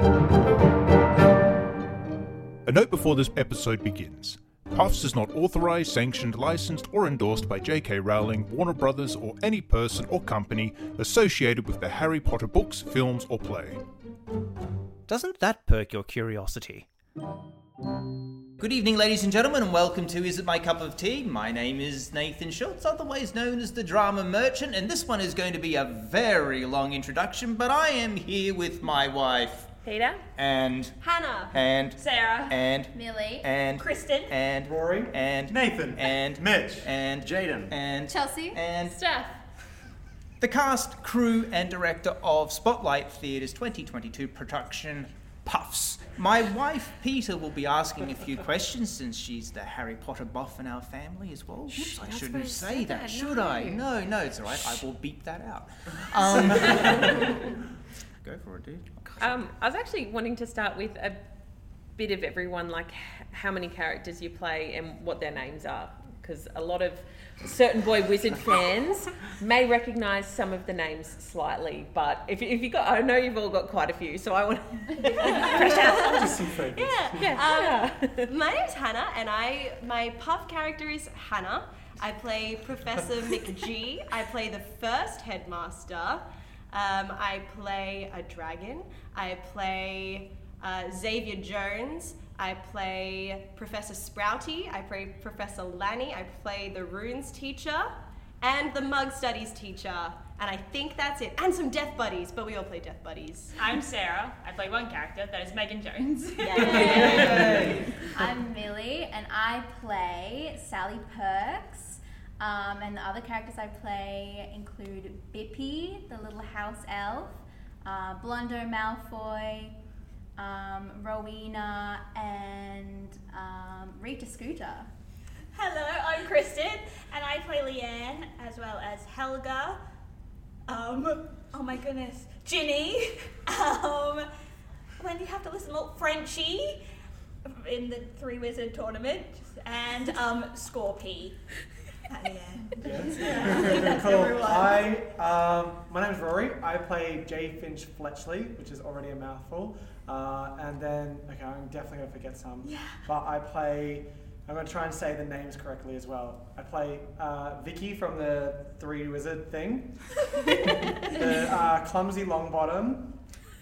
A note before this episode begins. Puffs is not authorized, sanctioned, licensed, or endorsed by J.K. Rowling, Warner Brothers, or any person or company associated with the Harry Potter books, films, or play. Doesn't that perk your curiosity? Good evening, ladies and gentlemen, and welcome to Is It My Cup of Tea? My name is Nathan Schulz, otherwise known as the Drama Merchant, and this one is going to be a very long introduction, but I am here with my wife, Peta, and. Hannah. and. Sarah, and. Millie. and. Kristen, and. Rory, and. Nathan, and. Mitch, and. Jaden. and. Chelsea. and. Steph. The cast, crew, and director of Spotlight Theatre's 2022 production Puffs. My wife Peta will be asking a few questions since she's the Harry Potter buff in our family as well. Whoops, I shouldn't say that, that, should no. I? No, no, it's alright. I will beep that out. Um, go for it, dude. Um, I was actually wanting to start with a bit of everyone, like how many characters you play and what their names are, because a lot of certain boy wizard fans may recognise some of the names slightly, but if, if you got, I know you've all got quite a few, so I want Just some favourites. Yeah. yeah. Um, my name's Hannah, and I my puff character is Hannah. I play Professor McGee. I play the first headmaster. Um, I play a dragon. I play uh, Xavier Jones. I play Professor Sprouty. I play Professor Lanny. I play the runes teacher and the mug studies teacher. And I think that's it. And some death buddies, but we all play death buddies. I'm Sarah. I play one character, that is Megan Jones. Yay. I'm Millie, and I play Sally Perks. Um, and the other characters I play include Bippy, the little house elf, uh, Blondo Malfoy, um, Rowena, and um, Rita Scooter. Hello, I'm Kristen, and I play Leanne as well as Helga. Um, oh my goodness, Ginny. Um, when you have to listen, little Frenchie in the Three Wizard tournament, and um, Scorpy. The cool. I, um, my name is Rory. I play J. Finch Fletchley, which is already a mouthful. Uh, and then, okay, I'm definitely going to forget some. Yeah. But I play, I'm going to try and say the names correctly as well. I play uh, Vicky from the Three Wizard thing, the uh, Clumsy Longbottom,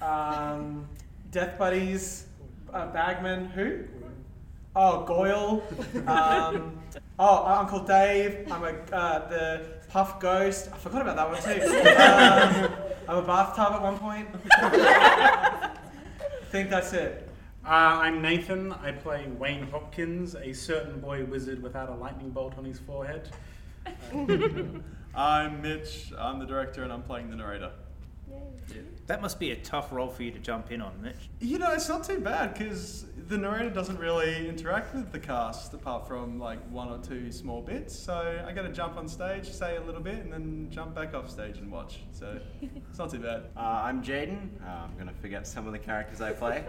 um, Death Buddies, uh, Bagman, who? Oh, Goyle. Um, oh, uh, Uncle Dave. I'm a uh, the Puff Ghost. I forgot about that one too. Um, I'm a bathtub at one point. I think that's it. Uh, I'm Nathan. I play Wayne Hopkins, a certain boy wizard without a lightning bolt on his forehead. I'm Mitch. I'm the director, and I'm playing the narrator. That must be a tough role for you to jump in on, Mitch. You know, it's not too bad because the narrator doesn't really interact with the cast apart from like one or two small bits. So I got to jump on stage, say a little bit, and then jump back off stage and watch. So it's not too bad. Uh, I'm Jaden. Uh, I'm going to forget some of the characters I play.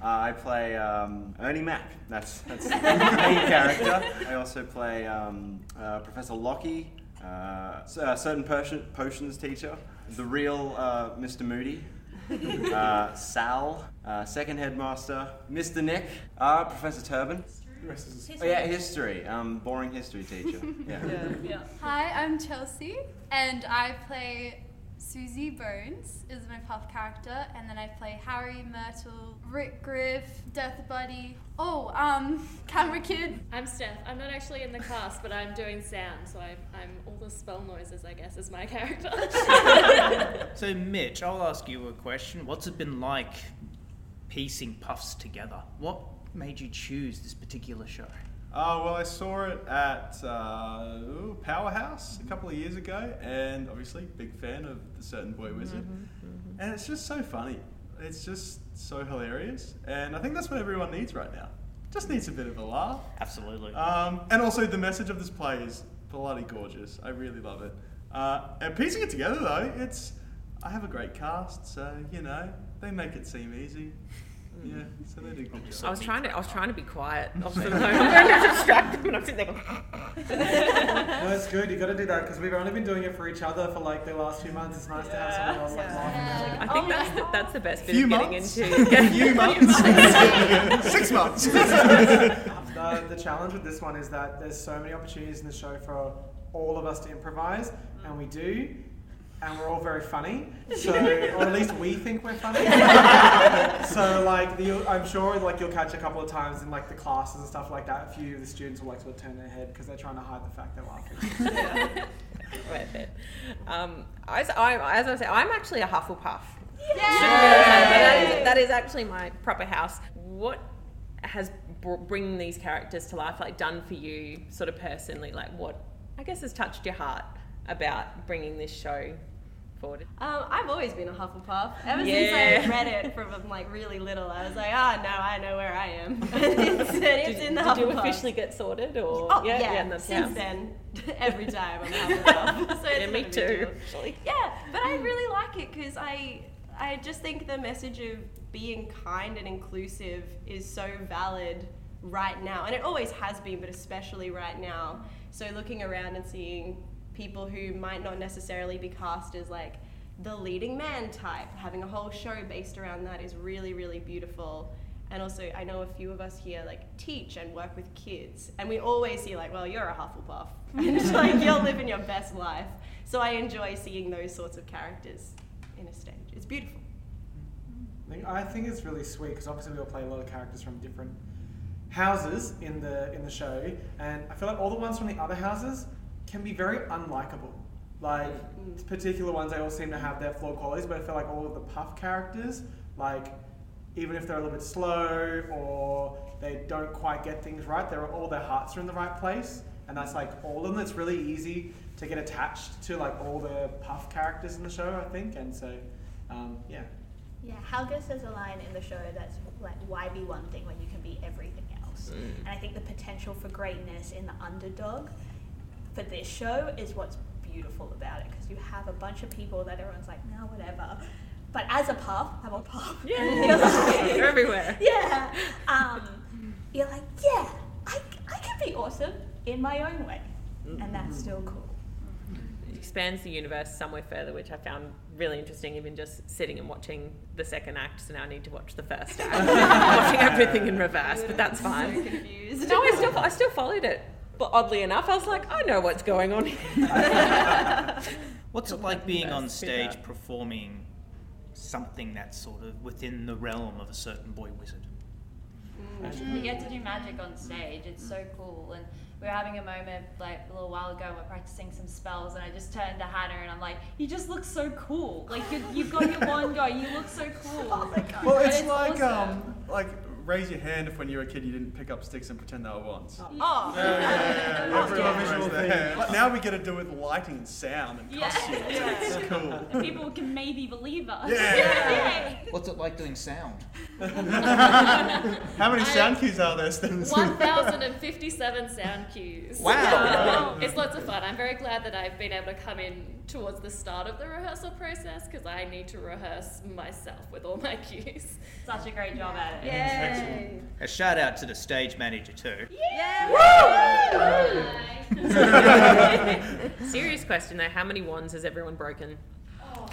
Uh, I play um, Ernie Mac. That's, that's the main character. I also play um, uh, Professor Lockie, uh, s- uh, certain potion, potions teacher, the real uh, Mr. Moody. Uh, Sal, uh, second headmaster, Mr. Nick, uh, Professor Turban. The rest is Oh yeah, history. Um, boring history teacher. Yeah. Yeah. Hi, I'm Chelsea, and I play Susie Bones is my puff character, and then I play Harry, Myrtle, Rick Griff, Death Buddy. Oh, um, Camera Kid. I'm Steph. I'm not actually in the cast, but I'm doing sound, so I'm, I'm all the spell noises, I guess, is my character. So, Mitch, I'll ask you a question. What's it been like piecing puffs together? What made you choose this particular show? Uh, well, I saw it at uh, ooh, Powerhouse a couple of years ago, and obviously, big fan of the Certain Boy Wizard. And it's just so funny. It's just so hilarious, and I think that's what everyone needs right now. Just needs a bit of a laugh. Absolutely. Um, and also, the message of this play is bloody gorgeous. I really love it. Uh, and piecing it together, though, it's I have a great cast, so you know they make it seem easy. Yeah, so they did good. I was trying to. I was trying to be quiet. I was sort of like, I'm going to distract them, and I'm sitting there going. No, it's good. You got to do that because we've only been doing it for each other for like the last few months. It's nice to have someone else like laughing. I think that's the, that's the best bit Few of getting months. into. Few months. Six months. the, the challenge with this one is that there's so many opportunities in the show for all of us to improvise, and we do, and we're all very funny. So, or at least we think we're funny. so, like, the, I'm sure like you'll catch a couple of times in like the classes and stuff like that. A few of the students will like sort of turn their head because they're trying to hide the fact they're laughing. Worth it. Um, as, I, as I say, I'm actually a Hufflepuff. Yay! That is, that is actually my proper house. What has br- bringing these characters to life like done for you, sort of personally? Like what I guess has touched your heart about bringing this show forward? Um, I've always been a Hufflepuff. Ever Yeah. since I read it from like really little, I was like, ah, no, I know where I am. it's, it's did in the did you officially get sorted, or Oh yeah, and that's- since then, every time I'm Hufflepuff. so it's Yeah, me too, actually. Yeah, but I really like it because I I just think the message of being kind and inclusive is so valid right now, and it always has been, but especially right now. So looking around and seeing people who might not necessarily be cast as like the leading man type, having a whole show based around that is really really beautiful. And also, I know a few of us here like teach and work with kids, and we always see like, well, you're a Hufflepuff, and like you're living your best life. So I enjoy seeing those sorts of characters in a stage. It's beautiful. I think, it's really sweet because obviously we all play a lot of characters from different houses in the in the show, and I feel like all the ones from the other houses can be very unlikable. Like particular ones, they all seem to have their flawed qualities, but I feel like all of the puff characters, like even if they're a little bit slow or they don't quite get things right, they're all their hearts are in the right place, and that's like all of them. It's really easy to get attached to like all the puff characters in the show, I think, and so um, yeah. Yeah, Helga says a line in the show that's like, why be one thing when you can be everything else? And I think the potential for greatness in the underdog for this show is what's beautiful about it because you have a bunch of people that everyone's like, no, whatever. But as a puff, I'm a puff. Yeah. You're like- They're everywhere. Yeah. Um, you're like, yeah, I, I can be awesome in my own way. And that's still cool. It expands the universe somewhere further, which I found really interesting. Even just sitting and watching the second act, so now I need to watch the first act, watching everything in reverse. But that's fine. So confused. No, I still I still followed it. But oddly enough, I was like, I know what's going on here. What's it like being on stage yeah. performing something that's sort of within the realm of a certain boy wizard? We get to do magic on stage. It's so cool. And we were having a moment like a little while ago. We're practicing some spells, and I just turned to Hannah and I'm like, "You just look so cool. Like you, you've got your wand going. You look so cool." Well, And it's, like awesome. um, like raise your hand if when you were a kid you didn't pick up sticks and pretend they were wands. Oh. Yeah, oh. yeah, yeah, yeah. Oh, yeah. Visual thing. But now we get to do it with lighting and sound and Yeah. costumes. It's cool. And people can maybe believe us. Yeah. What's it like doing sound? How many I- sound cues are there, Stephen? 1,057 sound cues. Wow. it's lots of fun. I'm very glad that I've been able to come in towards the start of the rehearsal process because I need to rehearse myself with all my cues. Such a great job at it. Yay! A shout out to the stage manager too. Yeah. Serious question though, how many wands has everyone broken? Oh.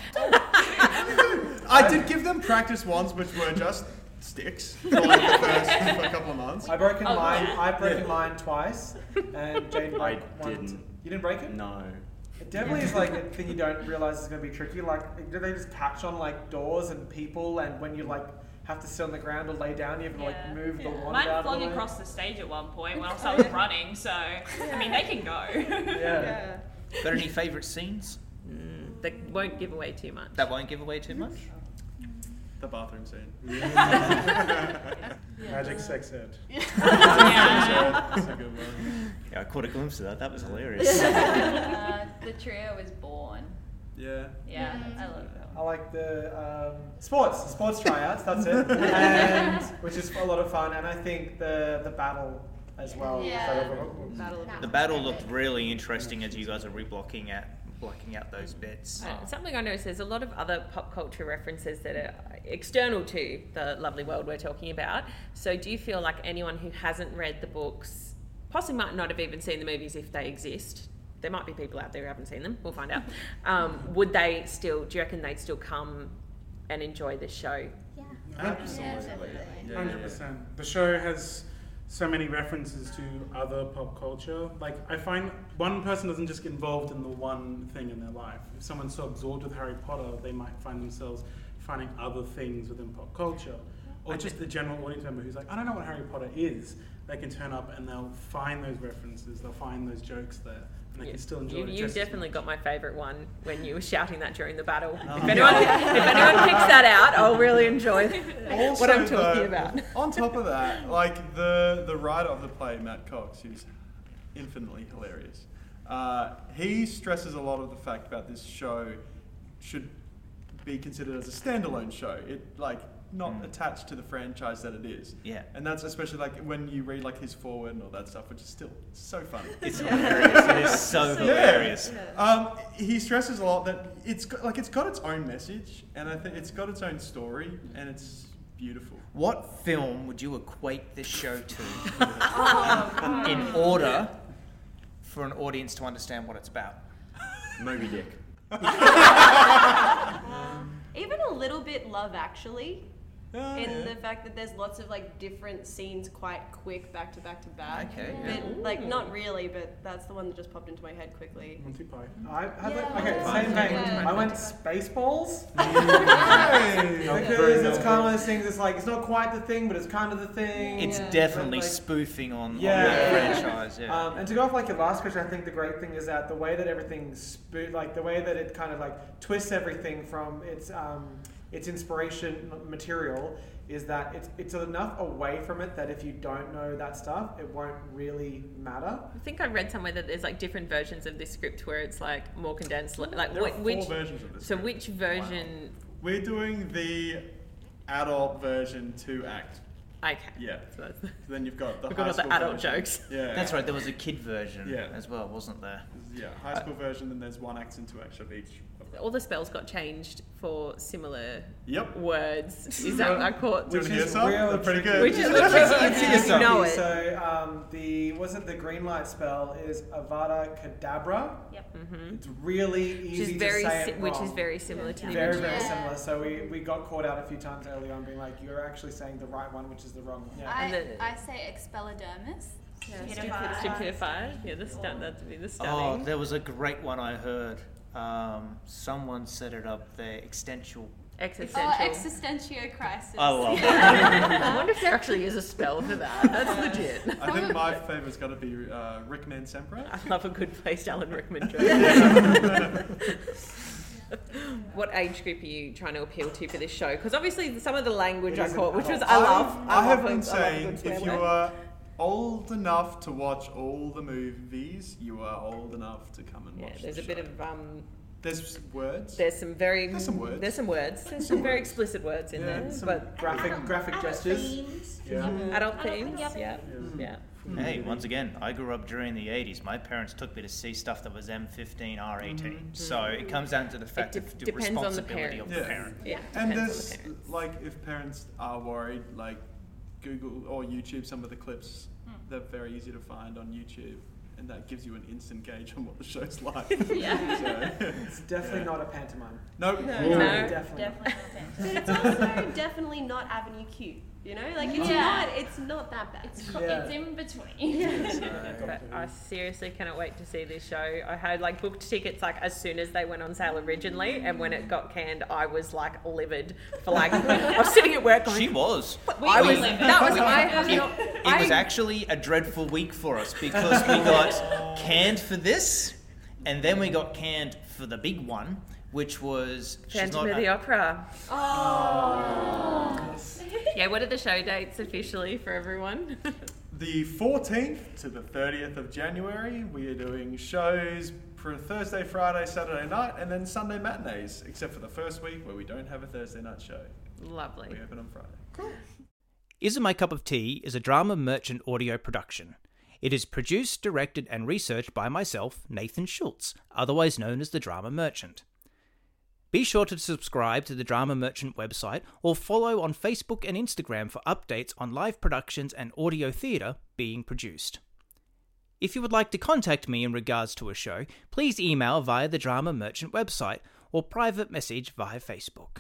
I did give them practice wands, which were just sticks for like the first for a couple of months. I've broken Oh, mine. yeah. I've broken Yeah. mine twice, and Jane broke I one. didn't. You didn't break it? No. It definitely is like a thing you don't realize is going to be tricky. Like, do they just catch on like doors and people, and when you like have to sit on the ground or lay down, you have to like Yeah. move the wand Mine out of flung the across the stage at one point when I started running, so I mean they can go. Yeah. Got any favourite scenes? Mm, that won't give away too much. That won't give away too much. The bathroom scene. Magic sex ed. That's a good one. Yeah, I caught a glimpse of that. That was hilarious. uh, the trio was born. Yeah. Yeah, I love that. I like the um, sports, sports tryouts. That's it, and which is a lot of fun. And I think the the battle as well. Yeah. Battle of The battle looked really interesting as you guys are reblocking at blocking out those bits. Uh, something I noticed there's a lot of other pop culture references that are external to the lovely world we're talking about. So, do you feel like anyone who hasn't read the books possibly might not have even seen the movies if they exist? There might be people out there who haven't seen them. We'll find out. Um, would they still? Do you reckon they'd still come and enjoy the show? Yeah, absolutely. Hundred percent. The show has so many references to other pop culture. Like I find one person doesn't just get involved in the one thing in their life. If someone's so absorbed with Harry Potter, they might find themselves finding other things within pop culture. Or just the general audience member who's like, I don't know what Harry Potter is. They can turn up and they'll find those references, they'll find those jokes there, and they can still enjoy You, it. you definitely got my favourite one when you were shouting that during the battle. Oh. if, anyone, if anyone picks that out, I'll really enjoy Also, what I'm talking though, about. on top of that, like the the writer of the play, Matt Cox, who's infinitely hilarious. Uh, he stresses a lot of the fact about this show should be considered as a standalone show. It like not attached to the franchise that it is. Yeah. And that's especially like when you read like his forward and all that stuff, which is still so funny. It's hilarious. It is so hilarious. Um, he stresses a lot that it's got, like it's got its own message, and I think it's got its own story, and it's beautiful. What film would you equate this show to Oh, in order for an audience to understand what it's about? Moby Dick. Even a little bit Love Actually. Oh, in yeah. the fact that there's lots of like different scenes quite quick back to back to back. Okay, But, like not really, but that's the one that just popped into my head quickly. Monty Python. I had Yeah. like, okay, same vein. Yeah. I went Spaceballs. Hey! because it's kind of one of those things. It's like it's not quite the thing, but it's kind of the thing. It's but, definitely like, spoofing on, on Yeah. the franchise. Yeah. Um, and to go off like your last question, I think the great thing is that the way that everything spo- like the way that it kind of like twists everything from its um, its inspiration material is that it's it's enough away from it that if you don't know that stuff, it won't really matter. I think I read somewhere that there's like different versions of this script where it's like more condensed. Like There are four which versions of this So script. which version? We're doing the adult version two act. Okay. Yeah. So So then you've got the We've high got all the adult version. jokes. Yeah. That's right. There was a kid version Yeah. as well, wasn't there? Yeah, high school version, then there's one act and two acts of each. All the spells got changed for similar Yep. words. Is that I caught? Do you wanna hear some? They're pretty good. Which is which is you, you know it. So um, the was it the green light spell is Avada Kedavra. Yep. Mhm. It's really Which easy is very to say si- it which is very similar to the very original. very similar. So we, we got caught out a few times early on, being like, you're actually saying the right one, which is the wrong one. Yeah. I, the- I say expellidermis. Yeah, Stupefied. stupefied. Yeah, the stun. That'd be the Oh, there was a great one I heard. Um, someone set it up the Existential. Existential. Oh, existential crisis. I love I wonder if there actually is a spell for that. That's legit. I think my favourite's got to be uh, Rick Man Sempre. I love a good placed Alan Rickman joke. what age group are you trying to appeal to for this show? Because obviously some of the language It I caught, which was. I love. I, have love a- been a saying if you word. are old enough to watch all the movies, you are old enough to come and yeah, watch. there's the a bit of um, There's words. there's some very There's some words. There's some words. There's some very explicit words in Yeah, there, Some but graphic Adult- graphic adult gestures. themes. Yeah. Mm-hmm. adult Adult themes. themes, Yeah, Yeah. Mm-hmm. yeah. Hey, once again, I grew up during the 80s. My parents took me to see stuff that was M15, R18. Mm-hmm. So it comes down to the fact de- of the depends on the responsibility of the Yeah. parent. Yeah, and depends there's the like if parents are worried, like Google or YouTube some of the clips. Hmm. They're very easy to find on YouTube, and that gives you an instant gauge on what the show's like. Yeah. So, It's definitely Yeah. not a pantomime. nope. No. Definitely. Definitely not But it's also definitely not Avenue Q. You know, like it's Yeah. not it's not that bad. It's, Yeah. it's in between. But I seriously cannot wait to see this show. I had like booked tickets like as soon as they went on sale originally, and when it got canned, I was like livid for like I was sitting at work going. She was. I was. livid. That was. I have It, not. it I, was actually a dreadful week for us because we got canned for this, and then we got canned for the big one, which was she's Phantom not of a- the Opera. Oh. Yeah, what are the show dates officially for everyone? The 14th to the 30th of January, we are doing shows for Thursday, Friday, Saturday night, and then Sunday matinees, except for the first week where we don't have a Thursday night show. Lovely. We open on Friday. Is It My Cup of Tea is a drama merchant audio production. It is produced, directed, and researched by myself, Nathan Schulz, otherwise known as the Drama Merchant. Be sure to subscribe to the Drama Merchant website or follow on Facebook and Instagram for updates on live productions and audio theatre being produced. If you would like to contact me in regards to a show, please email via the Drama Merchant website or private message via Facebook.